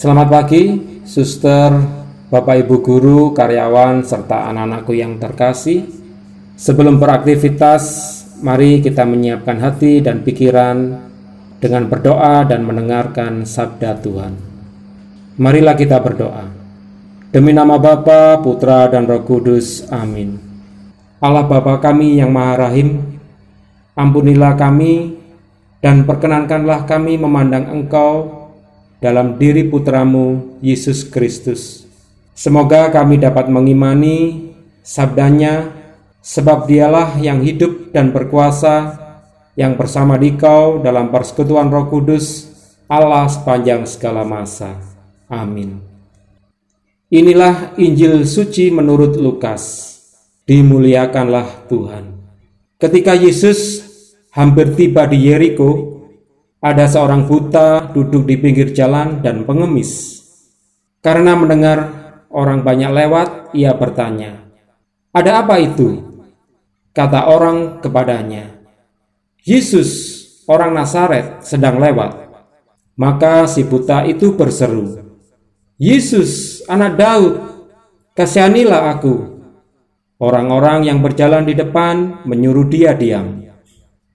Selamat pagi, suster, bapak ibu guru, karyawan, serta anak-anakku yang terkasih. Sebelum beraktivitas, mari kita menyiapkan hati dan pikiran dengan berdoa dan mendengarkan sabda Tuhan. Marilah kita berdoa. Demi nama Bapa, Putra, dan Roh Kudus. Amin. Allah Bapa kami yang Maha Rahim, ampunilah kami dan perkenankanlah kami memandang Engkau dalam diri putramu Yesus Kristus. Semoga kami dapat mengimani sabdanya sebab dialah yang hidup dan berkuasa yang bersama dikau dalam persekutuan roh kudus Allah sepanjang segala masa. Amin. Inilah Injil suci menurut Lukas. Dimuliakanlah Tuhan. Ketika Yesus hampir tiba di Yeriko, ada seorang buta duduk di pinggir jalan dan pengemis. Karena mendengar orang banyak lewat, ia bertanya, "Ada apa itu?" Kata orang kepadanya, "Yesus, orang Nazaret, sedang lewat." Maka si buta itu berseru, "Yesus, anak Daud, kasihanilah aku." Orang-orang yang berjalan di depan menyuruh dia diam.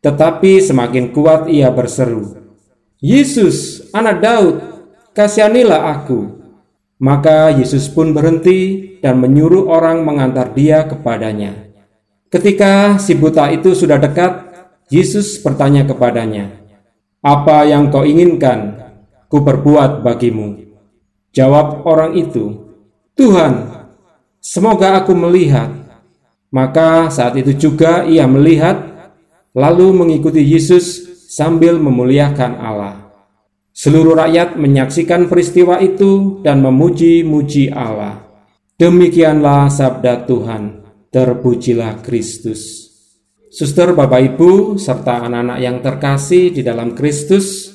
Tetapi semakin kuat ia berseru, Yesus, anak Daud, kasihanilah aku. Maka Yesus pun berhenti dan menyuruh orang mengantar dia kepadanya. Ketika si buta itu sudah dekat, Yesus bertanya kepadanya, "Apa yang kau inginkan ku perbuat bagimu?" Jawab orang itu, "Tuhan, semoga aku melihat." Maka saat itu juga ia melihat lalu mengikuti Yesus sambil memuliakan Allah. Seluruh rakyat menyaksikan peristiwa itu dan memuji-muji Allah. Demikianlah sabda Tuhan. Terpujilah Kristus. Suster, Bapak, Ibu, serta anak-anak yang terkasih di dalam Kristus,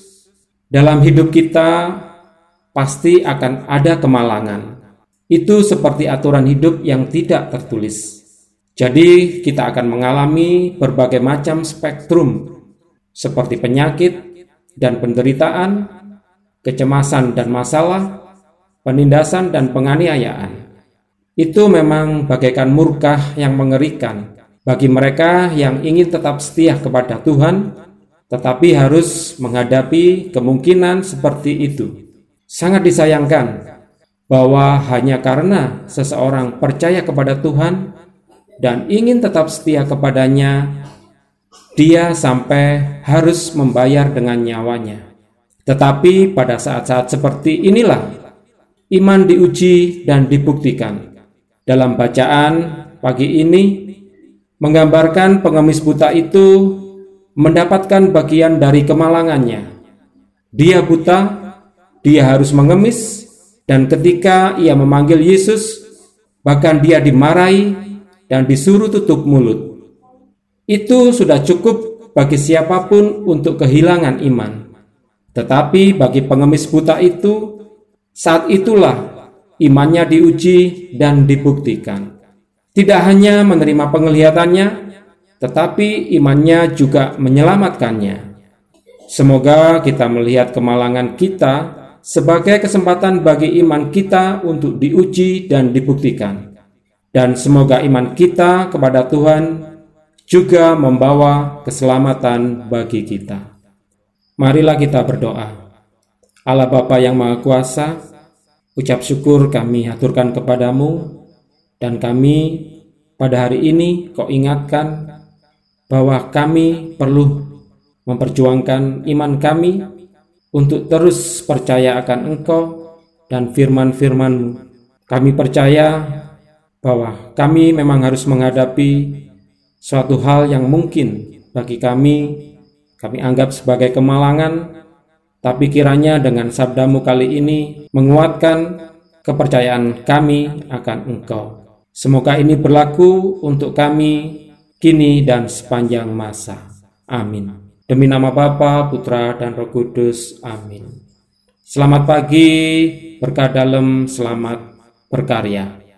dalam hidup kita pasti akan ada kemalangan. Itu seperti aturan hidup yang tidak tertulis. Jadi, kita akan mengalami berbagai macam spektrum, seperti penyakit dan penderitaan, kecemasan dan masalah, penindasan dan penganiayaan. Itu memang bagaikan murkah yang mengerikan bagi mereka yang ingin tetap setia kepada Tuhan, tetapi harus menghadapi kemungkinan seperti itu. Sangat disayangkan bahwa hanya karena seseorang percaya kepada Tuhan, dan ingin tetap setia kepadanya, dia sampai harus membayar dengan nyawanya. Tetapi pada saat-saat seperti inilah iman diuji dan dibuktikan. Dalam bacaan pagi ini menggambarkan pengemis buta itu mendapatkan bagian dari kemalangannya. Dia buta, dia harus mengemis, dan ketika ia memanggil Yesus, bahkan dia dimarahi dan disuruh tutup mulut. Itu sudah cukup bagi siapa pun untuk kehilangan iman. Tetapi bagi pengemis buta itu, saat itulah imannya diuji dan dibuktikan. Tidak hanya menerima penglihatannya, tetapi imannya juga menyelamatkannya. Semoga kita melihat kemalangan kita sebagai kesempatan bagi iman kita untuk diuji dan dibuktikan dan semoga iman kita kepada Tuhan juga membawa keselamatan bagi kita. Marilah kita berdoa. Allah Bapa yang Maha Kuasa, ucap syukur kami aturkan kepadamu dan kami pada hari ini kau ingatkan bahwa kami perlu memperjuangkan iman kami untuk terus percaya akan Engkau dan firman-FirmanMu. Kami percaya bahwa kami memang harus menghadapi suatu hal yang mungkin bagi kami kami anggap sebagai kemalangan tapi kiranya dengan sabdamu kali ini menguatkan kepercayaan kami akan engkau. Semoga ini berlaku untuk kami kini dan sepanjang masa. Amin. Demi nama Bapa Putra dan Roh Kudus amin. Selamat pagi berkah dalam selamat berkarya